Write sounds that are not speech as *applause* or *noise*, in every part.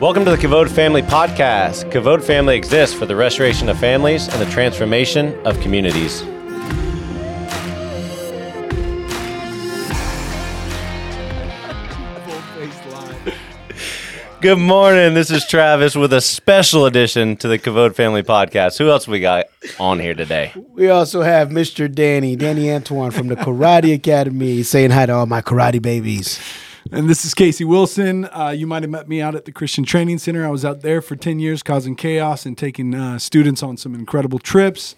Welcome to the Kavod Family Podcast. Kavod Family exists for the restoration of families and the transformation of communities. Good morning. This is Travis with a special edition to the Kavod Family Podcast. Who else we got on here today? We also have Mr. Danny, Danny Antoine from the Karate Academy, saying hi to all my karate babies. And this is Casey Wilson. Uh, you might have met me out at the Christian Training Center. I was out there for 10 years causing chaos and taking uh, students on some incredible trips.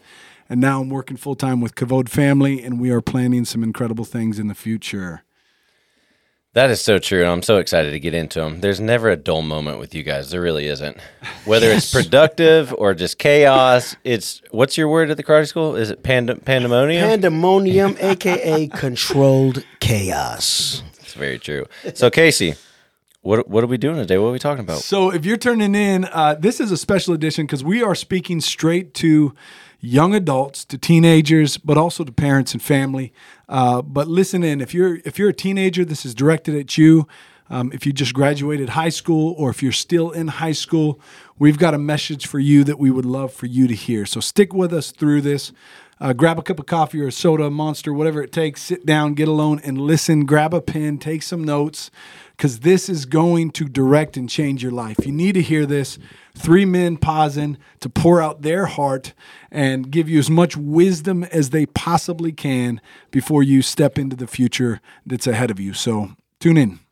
And now I'm working full time with Kavod Family, and we are planning some incredible things in the future. That is so true. I'm so excited to get into them. There's never a dull moment with you guys. There really isn't. Whether *laughs* yes. it's productive or just chaos, it's what's your word at the karate school? Is it pand- pandemonium? Pandemonium, aka controlled chaos. Very true. So, Casey, what what are we doing today? What are we talking about? So, if you're turning in, uh, this is a special edition because we are speaking straight to young adults, to teenagers, but also to parents and family. Uh, but listen in. If you're if you're a teenager, this is directed at you. Um, if you just graduated high school or if you're still in high school, we've got a message for you that we would love for you to hear. So stick with us through this. Uh, grab a cup of coffee or a soda, monster, whatever it takes. Sit down, get alone, and listen. Grab a pen, take some notes, because this is going to direct and change your life. You need to hear this. Three men pausing to pour out their heart and give you as much wisdom as they possibly can before you step into the future that's ahead of you. So tune in.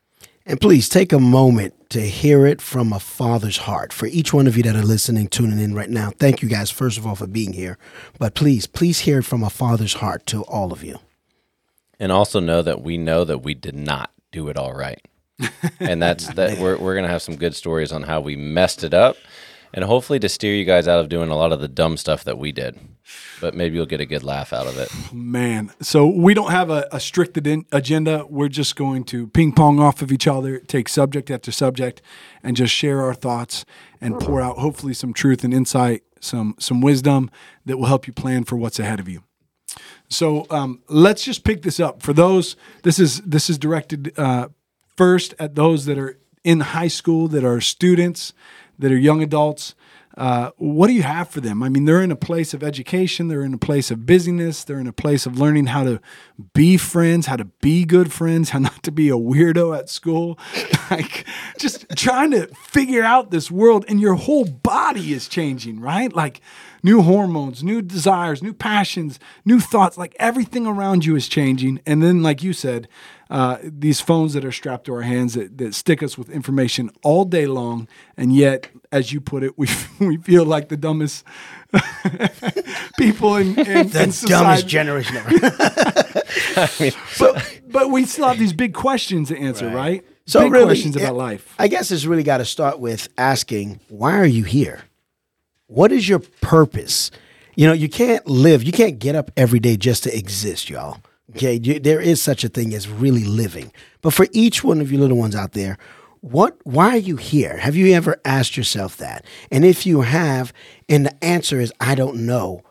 And please take a moment to hear it from a father's heart. For each one of you that are listening, tuning in right now, thank you guys, first of all, for being here. But please, please hear it from a father's heart to all of you. And also know that we know that we did not do it all right. and that's that we're, we're going to have some good stories on how we messed it up and hopefully to steer you guys out of doing a lot of the dumb stuff that we did. But maybe you'll get a good laugh out of it. Man, so we don't have a, a strict agenda. We're just going to ping pong off of each other, take subject after subject, and just share our thoughts and pour out hopefully some truth and insight, some some wisdom that will help you plan for what's ahead of you. So um, let's just pick this up for those. This is this is directed uh, first at those that are in high school that are students that are young adults. Uh, what do you have for them? I mean, they're in a place of education, they're in a place of busyness, they're in a place of learning how to be friends, how to be good friends, how *laughs* not to be a weirdo at school, *laughs* like just trying to figure out this world. And your whole body is changing, right? Like new hormones, new desires, new passions, new thoughts, like everything around you is changing. And then, like you said, uh, these phones that are strapped to our hands that, that stick us with information all day long, and yet, as you put it, we *laughs* we feel like the dumbest *laughs* people in, in, the in dumbest generation ever. *laughs* I mean, but, but we still have these big questions to answer, right? right? So big really, questions about life. I guess it's really got to start with asking, why are you here? What is your purpose? You know, you can't live, you can't get up every day just to exist, y'all. Okay, there is such a thing as really living. But for each one of you little ones out there, what why are you here? Have you ever asked yourself that? And if you have, and the answer is I don't know,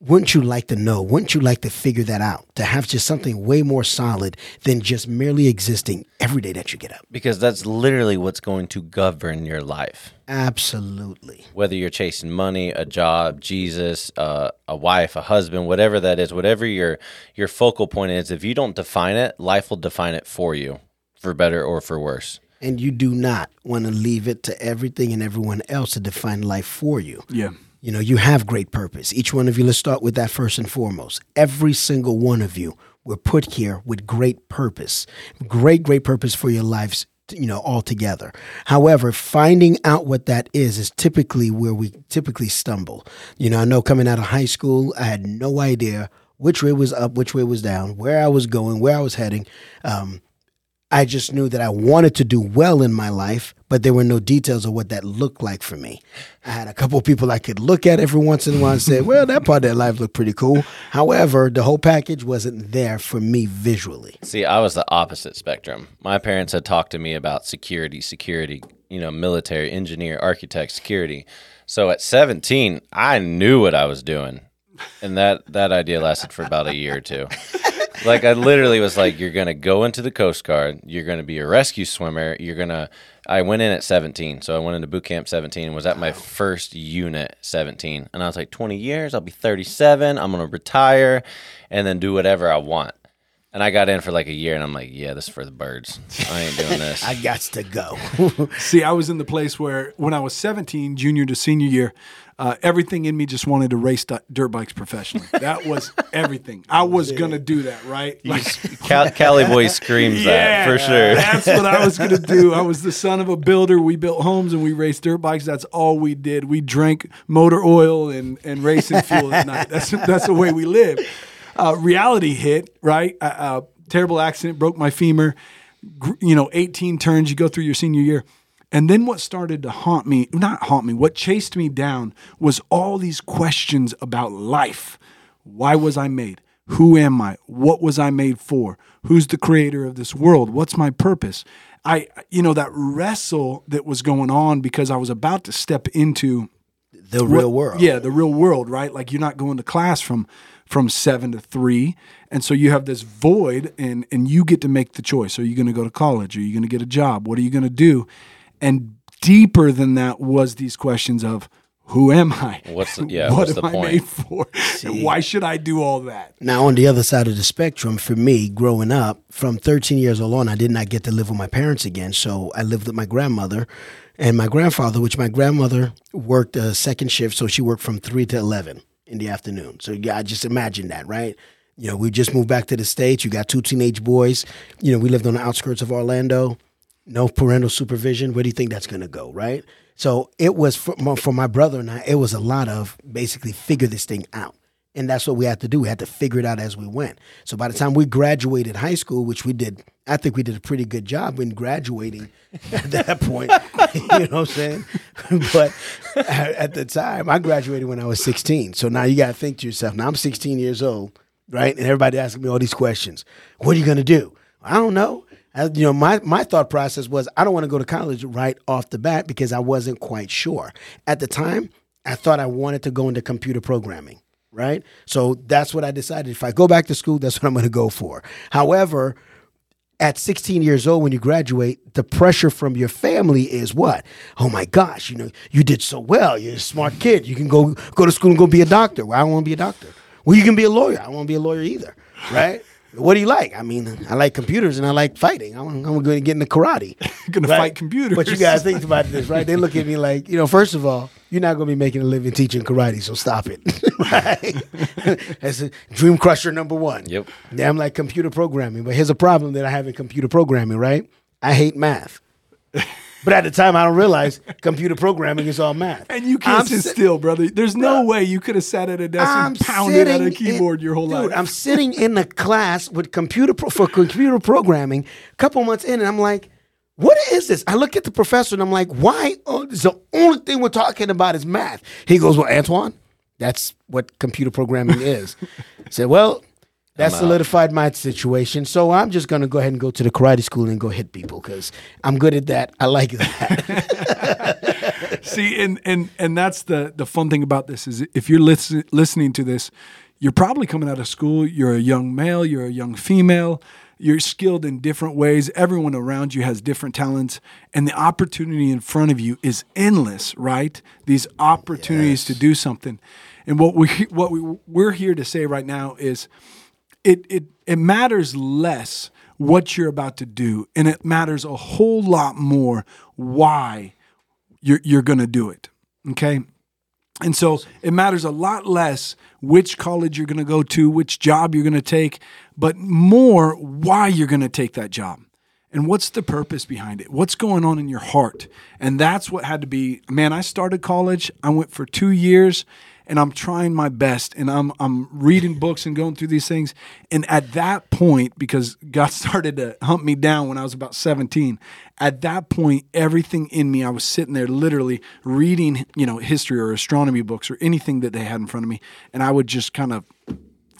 wouldn't you like to know? Wouldn't you like to figure that out? To have just something way more solid than just merely existing every day that you get up. Because that's literally what's going to govern your life. Absolutely. Whether you're chasing money, a job, Jesus, uh, a wife, a husband, whatever that is, whatever your your focal point is, if you don't define it, life will define it for you, for better or for worse. And you do not want to leave it to everything and everyone else to define life for you. Yeah. You know, you have great purpose. Each one of you, let's start with that first and foremost. Every single one of you were put here with great purpose, great, great purpose for your lives you know altogether however finding out what that is is typically where we typically stumble you know i know coming out of high school i had no idea which way was up which way was down where i was going where i was heading um, I just knew that I wanted to do well in my life, but there were no details of what that looked like for me. I had a couple of people I could look at every once in a while and say, well, that part of their life looked pretty cool. However, the whole package wasn't there for me visually. See, I was the opposite spectrum. My parents had talked to me about security, security, you know, military, engineer, architect, security. So at 17, I knew what I was doing. And that, that idea lasted for about a year or two. *laughs* like I literally was like, "You're gonna go into the Coast Guard. You're gonna be a rescue swimmer. You're gonna." I went in at 17, so I went into boot camp 17. Was at my first unit 17, and I was like, 20 years, I'll be 37. I'm gonna retire, and then do whatever I want. And I got in for like a year, and I'm like, "Yeah, this is for the birds. I ain't doing this." *laughs* I got to go. *laughs* See, I was in the place where when I was 17, junior to senior year, uh, everything in me just wanted to race dirt bikes professionally. That was *laughs* everything. I was gonna do that, right? Like, *laughs* Cal- Cali boy screams that for sure. That's what I was gonna do. I was the *laughs* son of a builder. We built homes and we raced dirt bikes. That's all we did. We drank motor oil and and racing fuel at night. That's that's the way we lived. Uh, reality hit, right? Uh, uh, terrible accident, broke my femur. You know, 18 turns. You go through your senior year. And then what started to haunt me, not haunt me, what chased me down was all these questions about life. Why was I made? Who am I? What was I made for? Who's the creator of this world? What's my purpose? I, you know, that wrestle that was going on because I was about to step into the real world. yeah, the real world, right? Like you're not going to class from from seven to three, and so you have this void, and and you get to make the choice. Are you going to go to college? Are you going to get a job? What are you going to do? And deeper than that was these questions of who am I? What's the- yeah, *laughs* what what's am the I point? made for? And why should I do all that? Now, on the other side of the spectrum, for me, growing up, from 13 years old on, I did not get to live with my parents again. So I lived with my grandmother and my grandfather, which my grandmother worked a second shift. So she worked from 3 to 11 in the afternoon. So yeah, I just imagine that, right? You know, we just moved back to the States. You got two teenage boys. You know, we lived on the outskirts of Orlando. No parental supervision. Where do you think that's going to go, right? So it was for my, for my brother and I, it was a lot of basically figure this thing out. And that's what we had to do. We had to figure it out as we went. So by the time we graduated high school, which we did, I think we did a pretty good job in graduating *laughs* at that point. *laughs* you know what I'm saying? *laughs* but at, the time, I graduated when I was 16. So now you got to think to yourself, now I'm 16 years old, right? And everybody asking me all these questions. What are you going to do? I don't know. You know, my, my thought process was I don't want to go to college right off the bat because I wasn't quite sure. At the time, I thought I wanted to go into computer programming, right? So that's what I decided. If I go back to school, that's what I'm going to go for. However, at 16 years old when you graduate the pressure from your family is what oh my gosh you know you did so well you're a smart kid you can go go to school and go be a doctor well i don't want to be a doctor well you can be a lawyer i don't want to be a lawyer either right what do you like i mean i like computers and i like fighting i'm, I'm going to get into karate *laughs* Gonna fight computers. but you guys think about this right they look at me like you know first of all you're not going to be making a living teaching karate so stop it *laughs* right *laughs* that's a dream crusher number one Yep. yeah, I'm like computer programming, but here's a problem that I have in computer programming, right? I hate math. But at the time, I don't realize computer programming is all math. And you can't I'm sit still, brother. There's no way you could have sat at a desk I'm and pounded at a keyboard in- your whole dude, life. I'm sitting in a class with computer pro, for computer programming. A couple months in, and I'm like, "What is this?" I look at the professor, and I'm like, "Why? Oh, this the only thing we're talking about is math." He goes, "Well, Antoine, that's what computer programming is." *laughs* I said, "Well." That solidified my situation. So I'm just going to go ahead and go to the karate school and go hit people because I'm good at that. I like that. *laughs* See, and and and that's the the fun thing about this is if you're listen, listening to this, you're probably coming out of school. You're a young male. You're a young female. You're skilled in different ways. Everyone around you has different talents, and the opportunity in front of you is endless. Right? These opportunities to do something, and what we what we we're here to say right now is it it it matters less what you're about to do and it matters a whole lot more why you're you're to do it okay? And so it matters a lot less which college you're going to go to which job you're going to take but more why you're going to take that job and what's the purpose behind it? What's going on in your heart? And that's what had to be man i started college i went for two years and I'm trying my best and I'm I'm reading books and going through these things. And at that point, because God *laughs* started to hunt me down when I was about 17, at that point, everything in me, I was sitting there literally reading, you know, history or astronomy books or anything that they had in front of me. And I would just kind of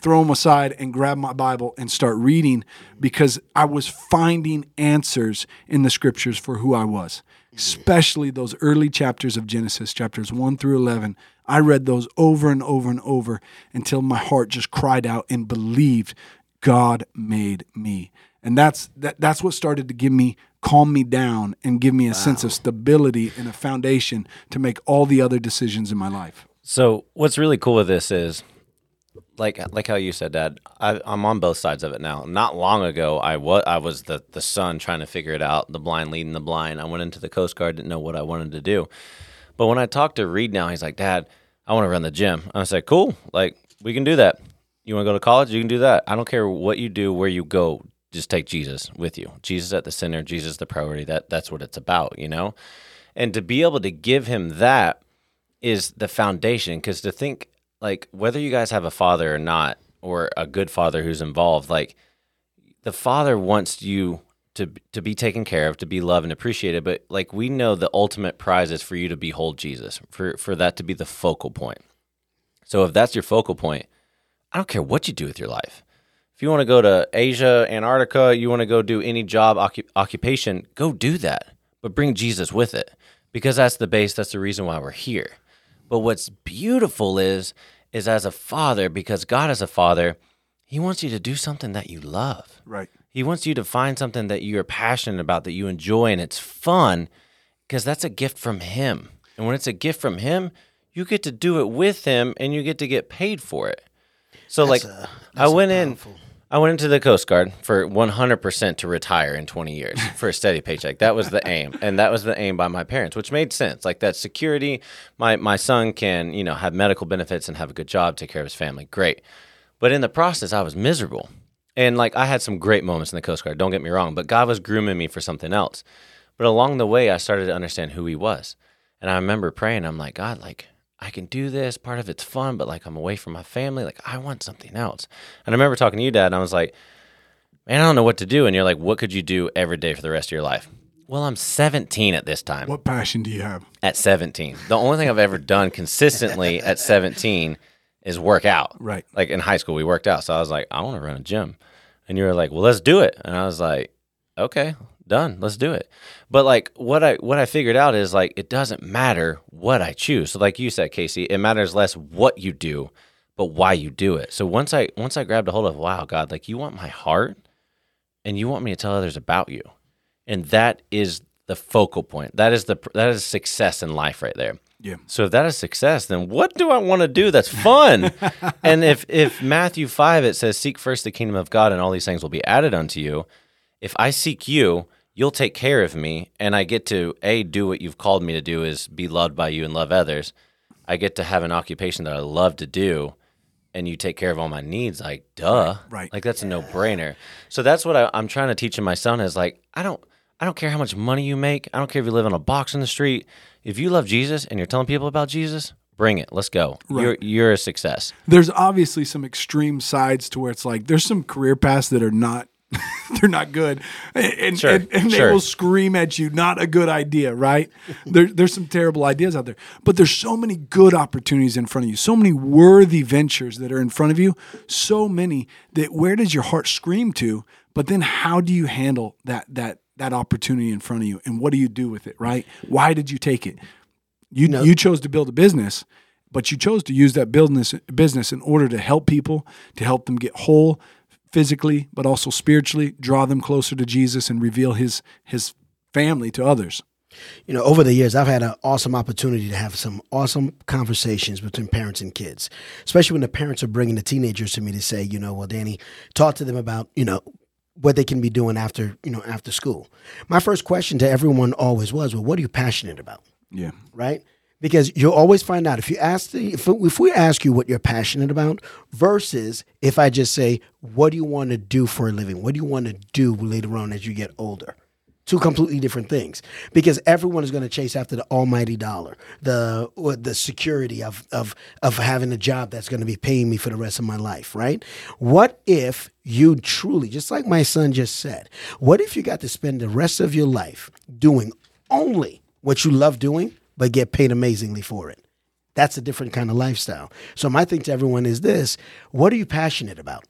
throw them aside and grab my Bible and start reading because I was finding answers in the scriptures for who I was, mm-hmm. especially those early chapters of Genesis, chapters 1 through 11. I read those over and over and over until my heart just cried out and believed God made me. And that's that that's what started to give me calm me down and give me a sense of stability and a foundation to make all the other decisions in my life. So what's really cool with this is, like like how you said, Dad. I, I'm on both sides of it now. Not long ago, I was I was the the son trying to figure it out, the blind leading the blind. I went into the Coast Guard, didn't know what I wanted to do. But when I talked to Reed now, he's like, Dad, I want to run the gym. I like, Cool, like we can do that. You want to go to college? You can do that. I don't care what you do, where you go. Just take Jesus with you. Jesus at the center. Jesus the priority. That that's what it's about, you know. And to be able to give him that is the foundation because to think like whether you guys have a father or not or a good father who's involved like the father wants you to to be taken care of to be loved and appreciated but like we know the ultimate prize is for you to behold jesus for for that to be the focal point so if that's your focal point i don't care what you do with your life if you want to go to asia antarctica you want to go do any job occup- occupation go do that but bring jesus with it because that's the base that's the reason why we're here but what's beautiful is is as a father, because God is a father, he wants you to do something that you love. Right. He wants you to find something that you're passionate about, that you enjoy, and it's fun, because that's a gift from him. And when it's a gift from him, you get to do it with him and you get to get paid for it. So That's like a- I went in I went into the Coast Guard for 100% to retire in 20 years *laughs* for a steady paycheck. That was the aim, and that was the aim by my parents, which made sense. Like that security, my my son can you know have medical benefits and have a good job, take care of his family. Great, but in the process, I was miserable, and like I had some great moments in the Coast Guard. Don't get me wrong, but God was grooming me for something else. But along the way, I started to understand who He was, and I remember praying. I'm like, God, like I can do this. Part of it's fun, but like I'm away from my family. Like I want something else. And I remember talking to you, Dad, and I was like, man, I don't know what to do. And you're like, what could you do every day for the rest of your life? Well, I'm 17 at this time. What passion do you have? At 17, the only thing I've ever done consistently at 17 is work out. Right. Like in high school, we worked out. So I was like, I want to run a gym. And you were like, well, let's do it. And I was like, okay, done. Let's do it. But like what I what I figured out is like it doesn't matter what I choose. So like you said, Casey, it matters less what you do, but why you do it. So once I once I grabbed a hold of, wow, God, like you want my heart and you want me to tell others about you. And that is the focal point. That is the that is success in life right there. Yeah. So if that is success, then what do I want to do that's fun? *laughs* and if if Matthew five it says, "Seek first the kingdom of God, and all these things will be added unto you." If I seek you, you'll take care of me, and I get to a do what you've called me to do is be loved by you and love others. I get to have an occupation that I love to do, and you take care of all my needs. Like duh, right. Like that's a no brainer. So that's what I, I'm trying to teach in my son is like I don't I don't care how much money you make. I don't care if you live on a box in the street. If you love Jesus and you're telling people about Jesus, bring it. Let's go. You're you're a success. There's obviously some extreme sides to where it's like there's some career paths that are not *laughs* they're not good, and and, Sure, and, and they sure. will scream at you, not a good idea, right? *laughs* there, there's some terrible ideas out there, but there's so many good opportunities in front of you, so many worthy ventures that are in front of you, so many that where does your heart scream to? But then how do you handle that that that opportunity in front of you, and what do you do with it, right? Why did you take it? You know- you chose to build a business, but you chose to use that business business in order to help people, to help them get whole physically, but also spiritually, draw them closer to Jesus and reveal his his family to others. You know, over the years, I've had an awesome opportunity to have some awesome conversations between parents and kids, especially when the parents are bringing the teenagers to me to say, you know, well, Danny, talk to them about, you know, what they can be doing after, you know, after school. My first question to everyone always was, well, what are you passionate about? Yeah. right? Because you'll always find out if you ask the, if, if we ask you what you're passionate about versus if I just say what do you want to do for a living? What do you want to do later on as you get older? Two completely different things. Because everyone is going to chase after the almighty dollar, the the security of of of having a job that's going to be paying me for the rest of my life, right? What if you truly, just like my son just said, what if you got to spend the rest of your life doing only what you love doing, but get paid amazingly for it. That's a different kind of lifestyle. So my thing to everyone is this: What are you passionate about?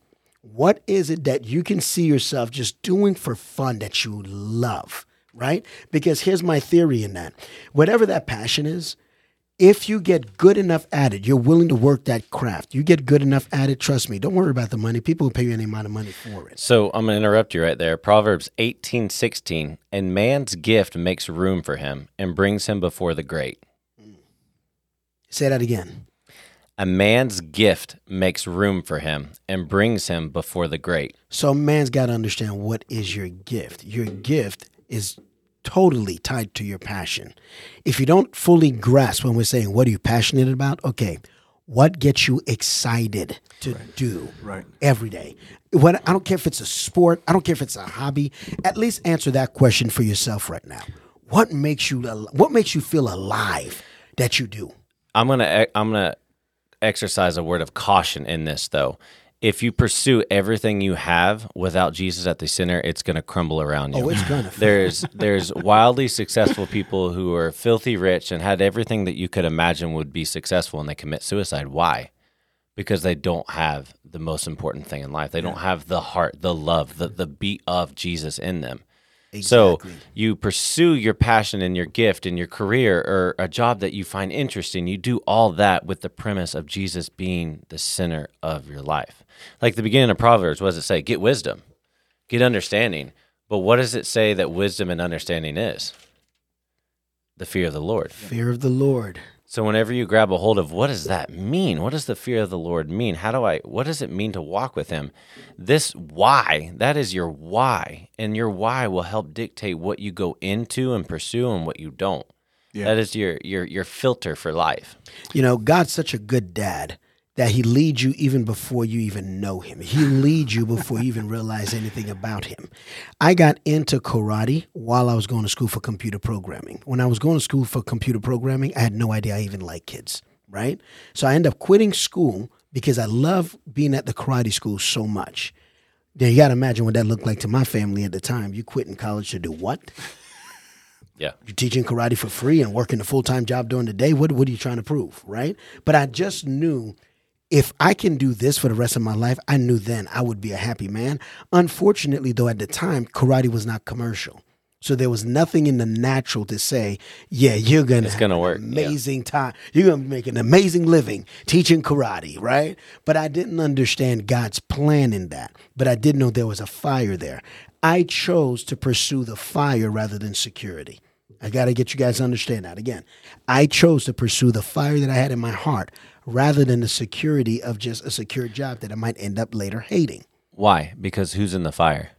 What is it that you can see yourself just doing for fun that you love? Right? Because here's my theory in that: whatever that passion is, If you get good enough at it, you're willing to work that craft. You get good enough at it, trust me. Don't worry about the money. People will pay you any amount of money for it. So I'm gonna interrupt you right there. Proverbs eighteen sixteen, and man's gift makes room for him and brings him before the great. Say that again. A man's gift makes room for him and brings him before the great. So a man's got to understand what is your gift. Your gift is totally tied to your passion. If you don't fully grasp when we're saying what are you passionate about, okay, what gets you excited to do Right. every day? What I don't care if it's a sport, I don't care if it's a hobby. At least answer that question for yourself right now. What makes you what makes you feel alive that you do? I'm gonna I'm gonna exercise a word of caution in this though. If you pursue everything you have without Jesus at the center, it's gonna crumble around you. Oh, it's gonna. *laughs* there's there's wildly successful people who are filthy rich and had everything that you could imagine would be successful and they commit suicide. Why? Because they don't have the most important thing in life. They don't have the heart, the love, the, the beat of Jesus in them. So you pursue your passion and your gift and your career or a job that you find interesting. You do all that with the premise of Jesus being the center of your life. Like the beginning of Proverbs, what does it say? Get wisdom, get understanding. But what does it say that wisdom and understanding is? The fear of the Lord. Fear of the Lord. So whenever you grab a hold of what does that mean? What does the fear of the Lord mean? How do I what does it mean to walk with him? This why, that is your why. And your why will help dictate what you go into and pursue and what you don't. Yeah. That is your your your filter for life. You know, God's such a good dad that he leads you even before you even know him. He leads you before you even realize anything about him. I got into karate while I was going to school for computer programming. When I was going to school for computer programming, I had no idea I even liked kids, right? So I ended up quitting school because I love being at the karate school so much. Then you got to imagine what that looked like to my family at the time. You quit in college to do what? Yeah. You're teaching karate for free and working a full time job during the day. What what are you trying to prove, right? But I just knew if I can do this for the rest of my life, I knew then I would be a happy man. Unfortunately, though, at the time, karate was not commercial. So there was nothing in the natural to say, yeah, you're gonna It's gonna have an work, yeah. amazing time. You're gonna make an amazing living teaching karate, right? But I didn't understand God's plan in that. But I did know there was a fire there. I chose to pursue the fire rather than security. I got to get you guys to understand that. Again, I chose to pursue the fire that I had in my heart rather than the security of just a secure job that I might end up later hating. Why? Because who's in the fire?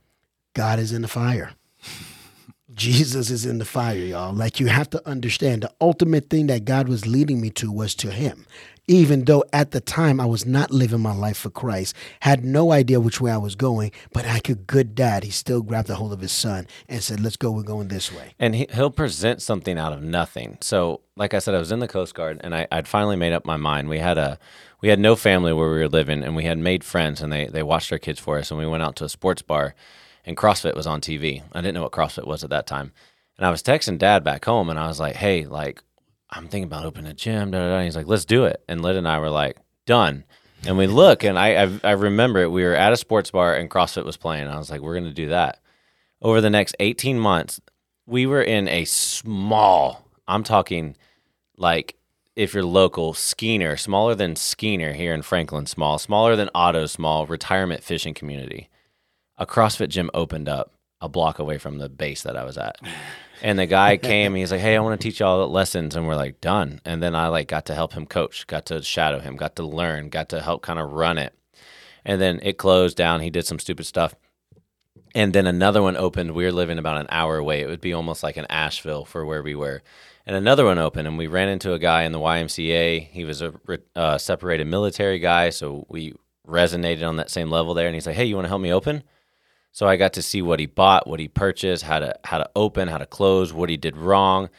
God is in the fire. *laughs* Jesus is in the fire, y'all. Like you have to understand the ultimate thing that God was leading me to was to Him. Even though at the time I was not living my life for Christ, had no idea which way I was going, but like a good dad, he still grabbed a hold of his son and said, Let's go, we're going this way. And he, he'll present something out of nothing. So, like I said, I was in the Coast Guard, and I, I'd finally made up my mind. We had a, we had no family where we were living, and we had made friends, and they they watched our kids for us, and we went out to a sports bar, and CrossFit was on TV. I didn't know what CrossFit was at that time, and I was texting Dad back home, and I was like, "Hey, like, I'm thinking about opening a gym." Da, da, da. And he's like, "Let's do it." And Lyd and I were like, "Done." And we look, and I, I I remember it. We were at a sports bar, and CrossFit was playing. I was like, "We're gonna do that." Over the next 18 months, we were in a small i'm talking like if you're local Skeenah smaller than Skeenah here in franklin small smaller than otto small retirement fishing community a crossfit gym opened up a block away from the base that i was at and the guy *laughs* came and he's like hey i want to teach y'all lessons and we're like done and then i like got to help him coach got to shadow him got to learn got to help kind of run it and then it closed down he did some stupid stuff and then another one opened. We were living about an hour away. It would be almost like an Asheville for where we were. And another one opened, and we ran into a guy in the YMCA. He was a uh, separated military guy, so we resonated on that same level there. And he's like, "Hey, you want to help me open?" So I got to see what he bought, what he purchased, how to how to open, how to close, what he did wrong,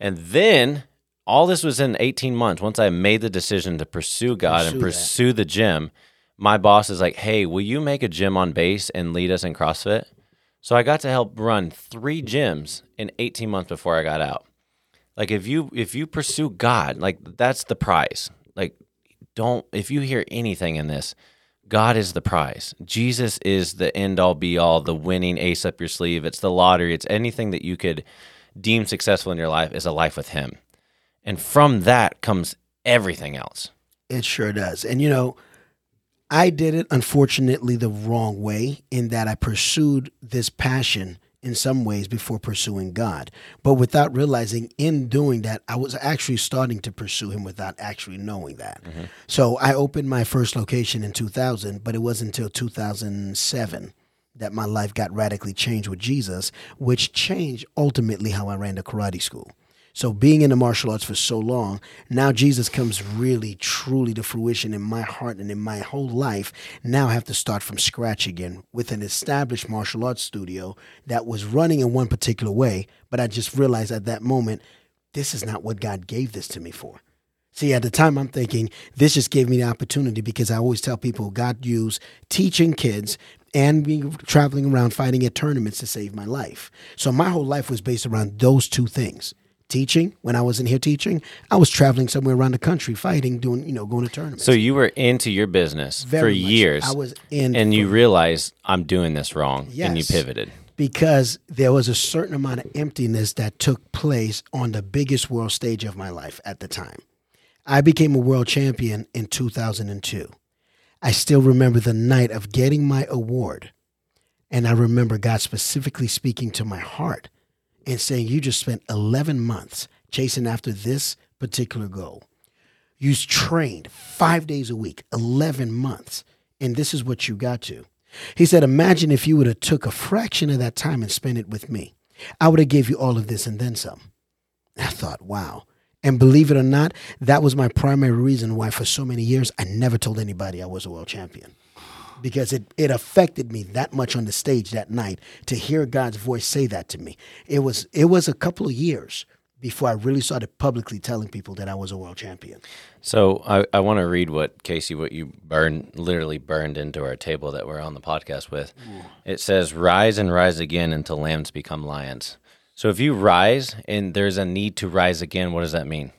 and then all this was in 18 months. Once I made the decision to pursue God and Pursue that. the gym, my boss is like, "Hey, will you make a gym on base and lead us in CrossFit?" So I got to help run three gyms in 18 months before I got out. Like if you if you pursue God, like that's the prize. Like don't if you hear anything in this, God is the prize. Jesus is the end all be all, the winning ace up your sleeve. It's the lottery. It's anything that you could deem successful in your life is a life with him. And from that comes everything else. It sure does. And you know, I did it unfortunately the wrong way in that I pursued this passion in some ways before pursuing God. But without realizing in doing that, I was actually starting to pursue Him without actually knowing that. Mm-hmm. So I opened my first location in 2000, but it wasn't until 2007 that my life got radically changed with Jesus, which changed ultimately how I ran the karate school. So being in the martial arts for so long, now Jesus comes really truly to fruition in my heart and in my whole life. Now I have to start from scratch again with an established martial arts studio that was running in one particular way, but I just realized at that moment this is not what God gave this to me for. See, at the time, I'm thinking this just gave me the opportunity because I always tell people God used teaching kids and me traveling around fighting at tournaments to save my life. So my whole life was based around those two things teaching when I wasn't here teaching. I was traveling somewhere around the country fighting, doing you know going to tournaments. So you were into your business Very for much. years. I was in, and you realized I'm doing this wrong, yes, and you pivoted because there was a certain amount of emptiness that took place on the biggest world stage of my life at the time. I became a world champion in 2002. I still remember the night of getting my award. And I remember God specifically speaking to my heart and saying, You just spent 11 months chasing after this particular goal. You trained five days a week, 11 months, and this is what you got to. He said, Imagine if you would have took a fraction of that time and spent it with me. I would have gave you all of this and then some. I thought, wow. And believe it or not, that was my primary reason why for so many years I never told anybody I was a world champion because it, it affected me that much on the stage that night to hear God's voice say that to me. It was it was a couple of years before I really started publicly telling people that I was a world champion. So I, I want to read what Casey, what you burned, literally burned into our table that we're on the podcast with. Ooh. It says, "Rise and rise again until lambs become lions." So if you rise and there's a need to rise again, what does that mean?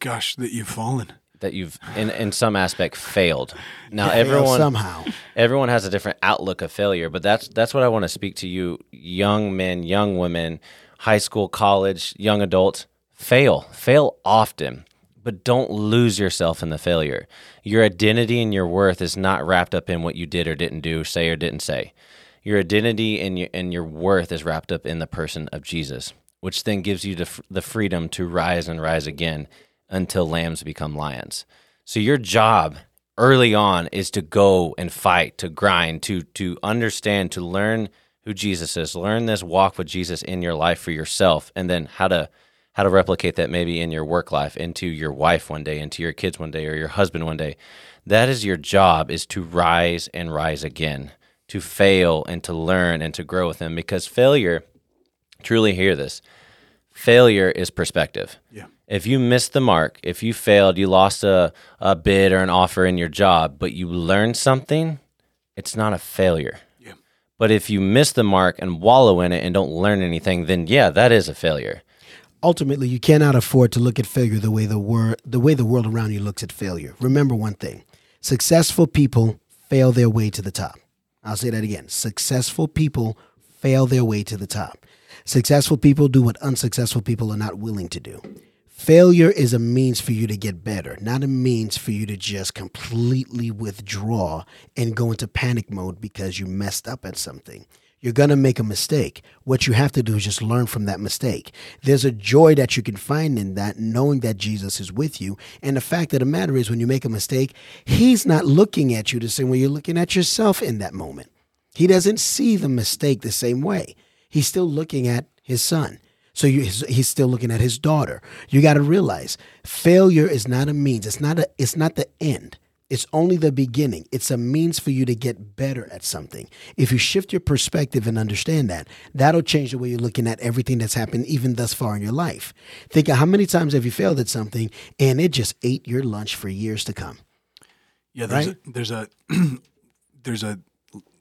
Gosh, that you've fallen that you've in in some aspect failed. *sighs* Now yeah, everyone somehow everyone has a different outlook of failure, but that's that's what I want to speak to you young men, young women, high school, college, young adults, fail. Fail often, but don't lose yourself in the failure. Your identity and your worth is not wrapped up in what you did or didn't do, say or didn't say. Your identity and your and your worth is wrapped up in the person of Jesus, which then gives you the, the freedom to rise and rise again until lambs become lions. So your job early on is to go and fight, to grind, to to understand, to learn who Jesus is, learn this walk with Jesus in your life for yourself, and then how to how to replicate that maybe in your work life, into your wife one day, into your kids one day, or your husband one day. That is your job is to rise and rise again, to fail and to learn and to grow with them because failure, truly hear this, failure is perspective. Yeah if you missed the mark, if you failed, you lost a, a bid or an offer in your job, but you learned something, it's not a failure. Yeah. But if you miss the mark and wallow in it and don't learn anything, then yeah, that is a failure. Ultimately, you cannot afford to look at failure the way the wor- the way the world around you looks at failure. Remember one thing. Successful people fail their way to the top. I'll say that again. Successful people fail their way to the top. Successful people do what unsuccessful people are not willing to do. Failure is a means for you to get better, not a means for you to just completely withdraw and go into panic mode because you messed up at something. You're going to make a mistake. What you have to do is just learn from that mistake. There's a joy that you can find in that, knowing that Jesus is with you. And the fact of the matter is, when you make a mistake, He's not looking at you the same way you're looking at yourself in that moment. He doesn't see the mistake the same way. He's still looking at His Son. So you, he's still looking at his daughter. You got to realize failure is not a means. It's not a. It's not the end. It's only the beginning. It's a means for you to get better at something. If you shift your perspective and understand that, that'll change the way you're looking at everything that's happened even thus far in your life. Think of how many times have you failed at something and it just ate your lunch for years to come. Yeah, there's right? a, there's a *clears throat* there's a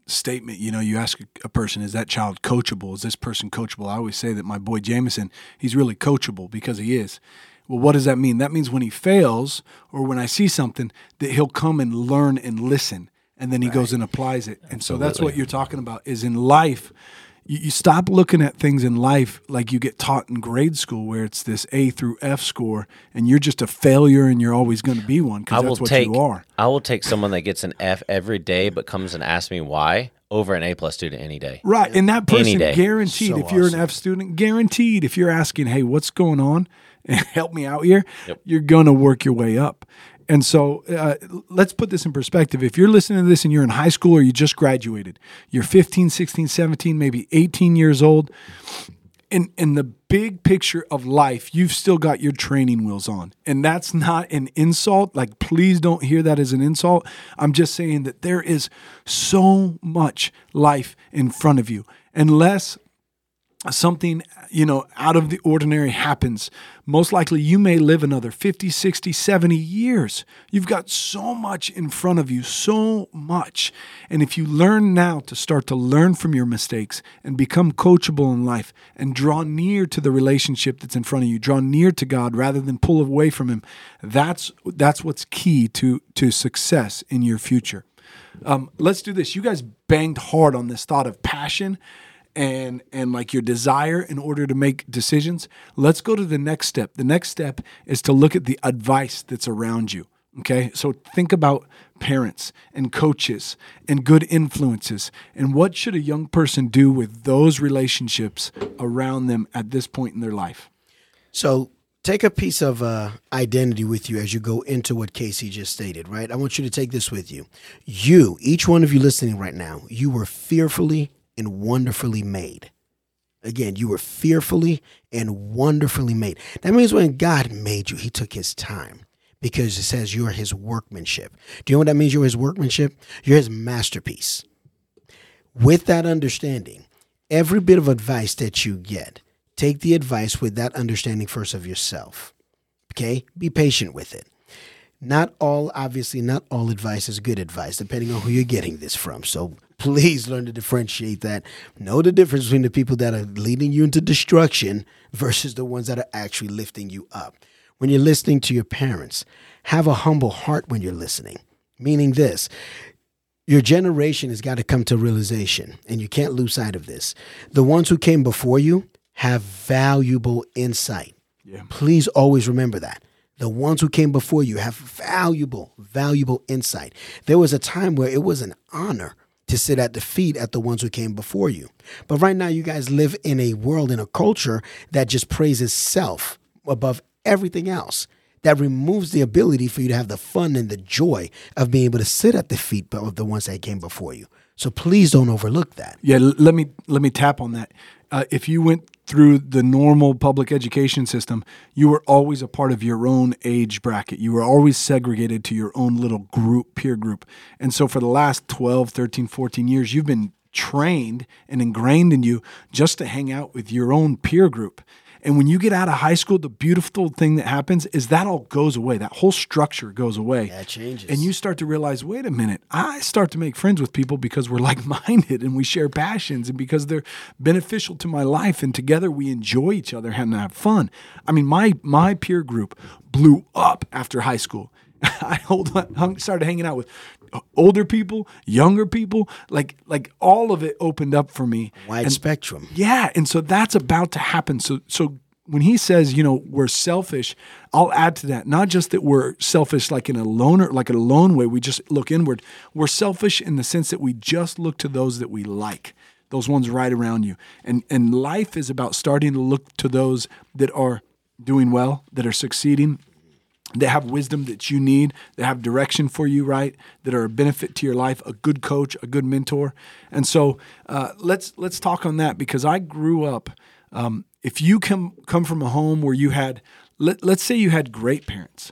statement, you know, you ask a person, is that child coachable? Is this person coachable? I always say that my boy Jameson, he's really coachable because he is. Well, what does that mean? That means when he fails or when I see something, that he'll come and learn and listen, and then he right. goes and applies it. Absolutely. And so that's what you're talking about is in life, you, you stop looking at things in life like you get taught in grade school, where it's this A through F score, and you're just a failure, and you're always going to be one I because that's what take you are. I will take someone that gets an F every day but comes and asks me why over an A plus student any day. Right. And that person day. guaranteed, So if you're awesome. an F student, guaranteed, if you're asking, hey, what's going on? *laughs* Help me out here, Yep. you're going to work your way up. And so uh, let's put this in perspective. If you're listening to this and you're in high school or you just graduated, you're 15, 16, 17, maybe 18 years old, in in the big picture of life, you've still got your training wheels on. And that's not an insult. Like please don't hear that as an insult. I'm just saying that there is so much life in front of you. Unless something you know out of the ordinary happens. Most likely you may live another 50 60 70 years. You've got so much in front of you so much. And if you learn now to start to learn from your mistakes and become coachable in life and draw near to the relationship that's in front of you draw near to god rather than pull away from him that's that's what's key to to success in your future. Um, let's do this. You guys banged hard on this thought of passion and and like your desire in order to make decisions let's go to the next step the next step is to look at the advice that's around you okay so think about parents and coaches and good influences and what should a young person do with those relationships around them at this point in their life So take a piece of uh, identity with you as you go into what Casey just stated, right? I want you to take this with you. You, each one of you listening right now, you were fearfully and wonderfully made. Again, you were fearfully and wonderfully made. That means when God made you, He took His time because it says you're His workmanship. Do you know what that means? You're His workmanship? You're His masterpiece. With that understanding, every bit of advice that you get, take the advice with that understanding first of yourself. Okay? Be patient with it. Not all, obviously, not all advice is good advice, depending on who you're getting this from. So please learn to differentiate that. Know the difference between the people that are leading you into destruction versus the ones that are actually lifting you up. When you're listening to your parents, have a humble heart when you're listening, meaning this your generation has got to come to realization, and you can't lose sight of this. The ones who came before you have valuable insight. Yeah. Please always remember that. The ones who came before you have valuable, valuable insight. There was a time where it was an honor to sit at the feet at the ones who came before you. But right now, you guys live in a world, in a culture that just praises self above everything else. That removes the ability for you to have the fun and the joy of being able to sit at the feet of the ones that came before you. So please don't overlook that. Yeah, let me let me tap on that. Uh, if you went through the normal public education system, you were always a part of your own age bracket. You were always segregated to your own little group, peer group. And so for the last 12, 13, 14 years, you've been trained and ingrained in you just to hang out with your own peer group. And when you get out of high school, the beautiful thing that happens is that all goes away. That whole structure goes away. That changes. And you start to realize, wait a minute, I start to make friends with people because we're *laughs* like minded and we share passions and because they're beneficial to my life and together we enjoy each other and have fun. I mean, my my peer group blew up after high school. *laughs* I hold on, hung, started hanging out with older people, younger people, like like all of it opened up for me. Wide And- spectrum. yeah, and so that's about to happen. So so when he says, you know, we're selfish, I'll add to that. Not just that we're selfish like in a loner, like in a lone way, we just look inward. We're selfish in the sense that we just look to those that we like, those ones right around you. And and life is about starting to look to those that are doing well, that are succeeding, that have wisdom that you need, that have direction for you, right? That are a benefit to your life, a good coach, a good mentor. And so uh, let's let's talk on that because I grew up. Um, if you come come from a home where you had, let, let's say you had great parents,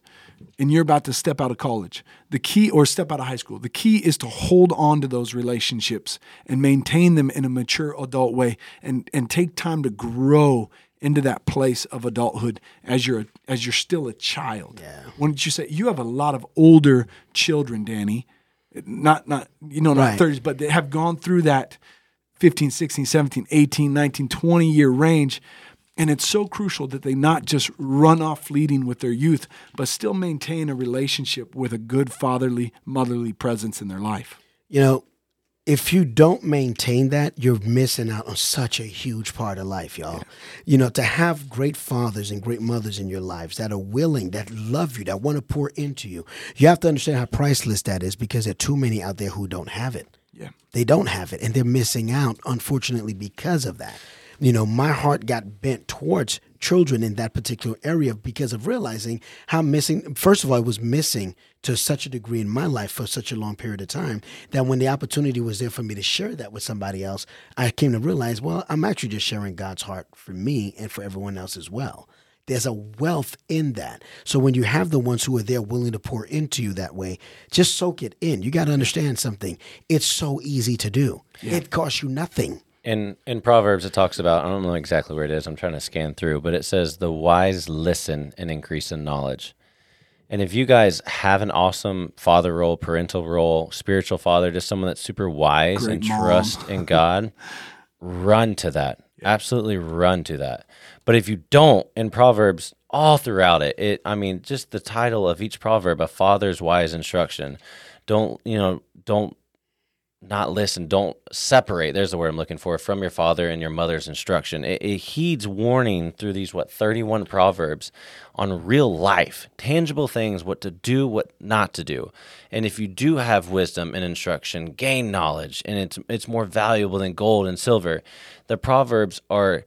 and you're about to step out of college, the key or step out of high school, the key is to hold on to those relationships and maintain them in a mature adult way, and and take time to grow into that place of adulthood as you're as you're still a child. Yeah. When did you say you have a lot of older children, Danny? Not not you know not Right. 30s, but they have gone through that 15, 16, 17, 18, 19, 20 year range. And it's so crucial that they not just run off leading with their youth, but still maintain a relationship with a good fatherly, motherly presence in their life. You know, if you don't maintain that, you're missing out on such a huge part of life, y'all. You know, to have great fathers and great mothers in your lives that are willing, that love you, that want to pour into you, you have to understand how priceless that is because there are too many out there who don't have it. Yeah. They don't have it, and they're missing out, unfortunately, because of that. You know, my heart got bent towards children in that particular area because of realizing how missing, first of all, I was missing to such a degree in my life for such a long period of time that when the opportunity was there for me to share that with somebody else, I came to realize, well, I'm actually just sharing God's heart for me and for everyone else as well. There's a wealth in that. So when you have the ones who are there willing to pour into you that way, just soak it in. You got to understand something. It's so easy to do. It costs you nothing. In in Proverbs, it talks about I don't know exactly where it is. I'm trying to scan through, but it says the wise listen and increase in knowledge. And if you guys have an awesome father role, parental role, spiritual father, just someone that's super wise Great and mom. trust in *laughs* God, run to that. Absolutely run to that. But if you don't, in Proverbs, all throughout it, it I mean, just the title of each proverb, a father's wise instruction. Don't, you know, don't not listen, don't separate. There's the word I'm looking for from your father and your mother's instruction. It, it heeds warning through these what 31 proverbs on real life, tangible things, what to do, what not to do. And if you do have wisdom and instruction, gain knowledge, and it's it's more valuable than gold and silver. The proverbs are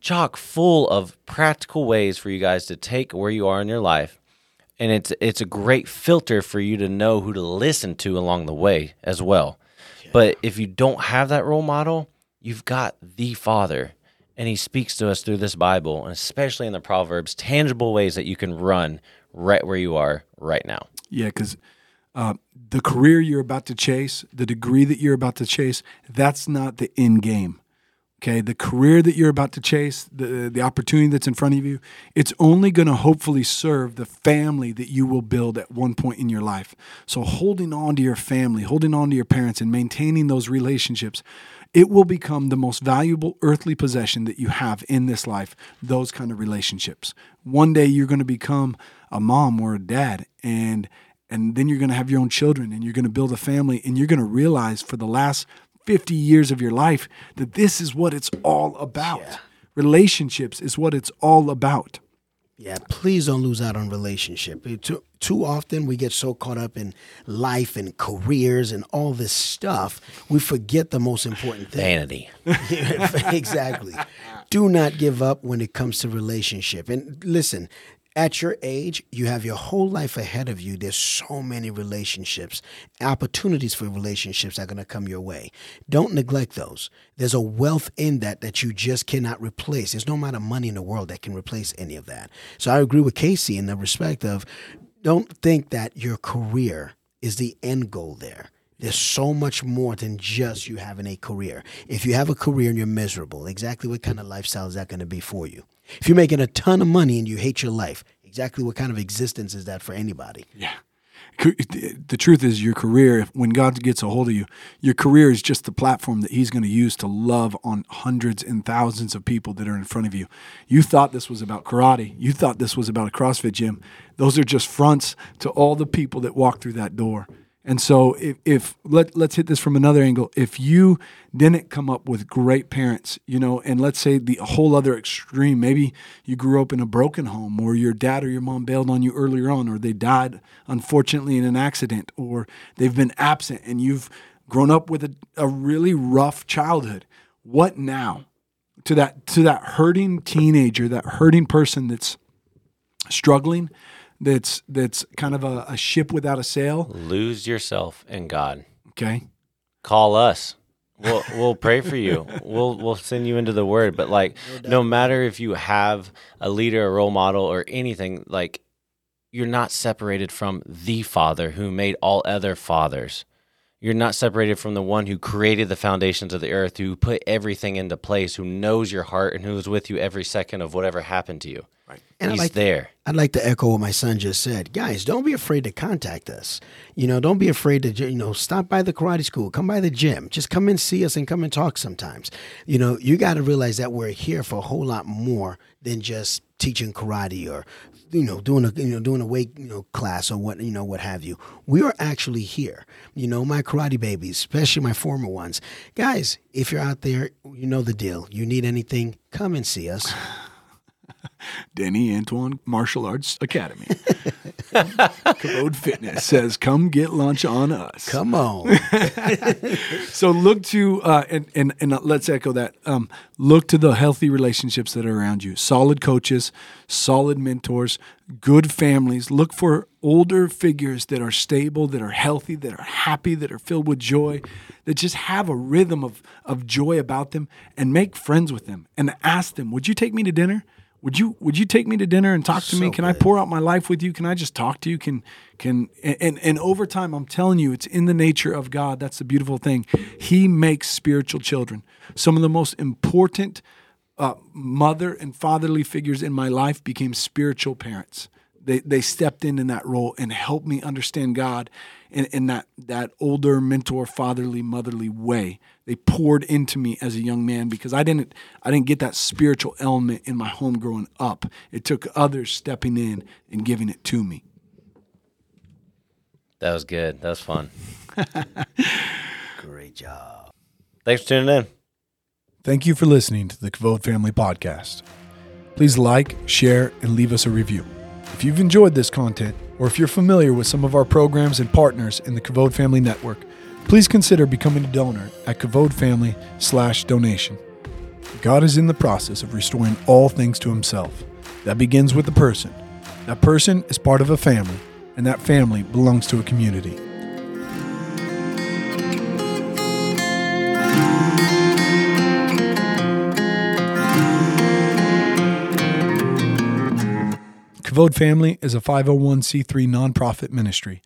chock full of practical ways for you guys to take where you are in your life and it's it's a great filter for you to know who to listen to along the way as well. But if you don't have that role model, you've got the Father, and He speaks to us through this Bible, and especially in the Proverbs, tangible ways that you can run right where you are right now. Yeah, because uh, the career you're about to chase, the degree that you're about to chase, that's not the end game. Okay, the career that you're about to chase, the the opportunity that's in front of you, it's only going to hopefully serve the family that you will build at one point in your life. So holding on to your family, holding on to your parents and maintaining those relationships, it will become the most valuable earthly possession that you have in this life, those kind of relationships. One day you're going to become a mom or a dad and and then you're going to have your own children and you're going to build a family and you're going to realize for the last 50 years of your life that this is what it's all about. Relationships is what it's all about. Yeah, please don't lose out on relationship. Too, too often we get so caught up in life and careers and all this stuff, we forget the most important thing. Vanity. *laughs* exactly. Do not give up when it comes to relationship. And listen, at your age, you have your whole life ahead of you. There's so many relationships, opportunities for relationships that are going to come your way. Don't neglect those. There's a wealth in that that you just cannot replace. There's no amount of money in the world that can replace any of that. So I agree with Casey in the respect of don't think that your career is the end goal there. There's so much more than just you having a career. If you have a career and you're miserable, exactly what kind of lifestyle is that going to be for you? If you're making a ton of money and you hate your life, exactly what kind of existence is that for anybody? Yeah. The truth is, your career, when God gets a hold of you, your career is just the platform that He's going to use to love on hundreds and thousands of people that are in front of you. You thought this was about karate. You thought this was about a CrossFit gym. Those are just fronts to all the people that walk through that door. And so, if, if let let's hit this from another angle. If you didn't come up with great parents, you know, and let's say the whole other extreme, maybe you grew up in a broken home, or your dad or your mom bailed on you earlier on, or they died unfortunately in an accident, or they've been absent, and you've grown up with a, a really rough childhood. What now? To that to that hurting teenager, that hurting person that's struggling, that's that's kind of a, a ship without a sail. Lose yourself in God. Okay. Call us. We'll we'll pray for you. We'll we'll send you into the word. But like no matter if you have a leader, a role model, or anything, like you're not separated from the Father who made all other fathers. You're not separated from the one who created the foundations of the earth, who put everything into place, who knows your heart and who is with you every second of whatever happened to you. Right. And He's I like there. I'd like to echo what my son just said. Guys, don't be afraid to contact us. You know, don't be afraid to, you know, stop by the karate school, come by the gym, just come and see us and come and talk sometimes. You know, you got to realize that we're here for a whole lot more than just teaching karate or you know doing a you know doing a weight you know class or what you know what have you. We are actually here. You know my karate babies especially my former ones. Guys if you're out there you know the deal. You need anything come and see us *laughs* Denny Antoine Martial Arts Academy. *laughs* Code Fitness says, "Come get lunch on us." come on *laughs* So look to uh, and and and let's echo that. Um, look to the healthy relationships that are around you. Solid coaches, solid mentors, good families. Look for older figures that are stable, that are healthy, that are happy, that are filled with joy, that just have a rhythm of of joy about them, and make friends with them. And ask them, "Would you take me to dinner?" Would you would you take me to dinner and talk to me? So Can I pour out my life with you? Can I just talk to you? Can can and and over time, I'm telling you, it's in the nature of God. That's the beautiful thing. He makes spiritual children. Some of the most important uh, mother and fatherly figures in my life became spiritual parents. They they stepped in in that role and helped me understand God in, in that that older mentor, fatherly, motherly way. They poured into me as a young man because I didn't I didn't get that spiritual element in my home growing up. It took others stepping in and giving it to me. That was good. That was fun. *laughs* great job Thanks for tuning in. Thank you for listening to the Kavod Family Podcast. Please like, share, and leave us a review. If you've enjoyed this content, or if you're familiar with some of our programs and partners in the Kavod Family Network, please consider becoming a donor at Kavod Family slash donation. God is in the process of restoring all things to himself. That begins with the person. That person is part of a family, and that family belongs to a community. Kavod Family is a 501c3 nonprofit ministry.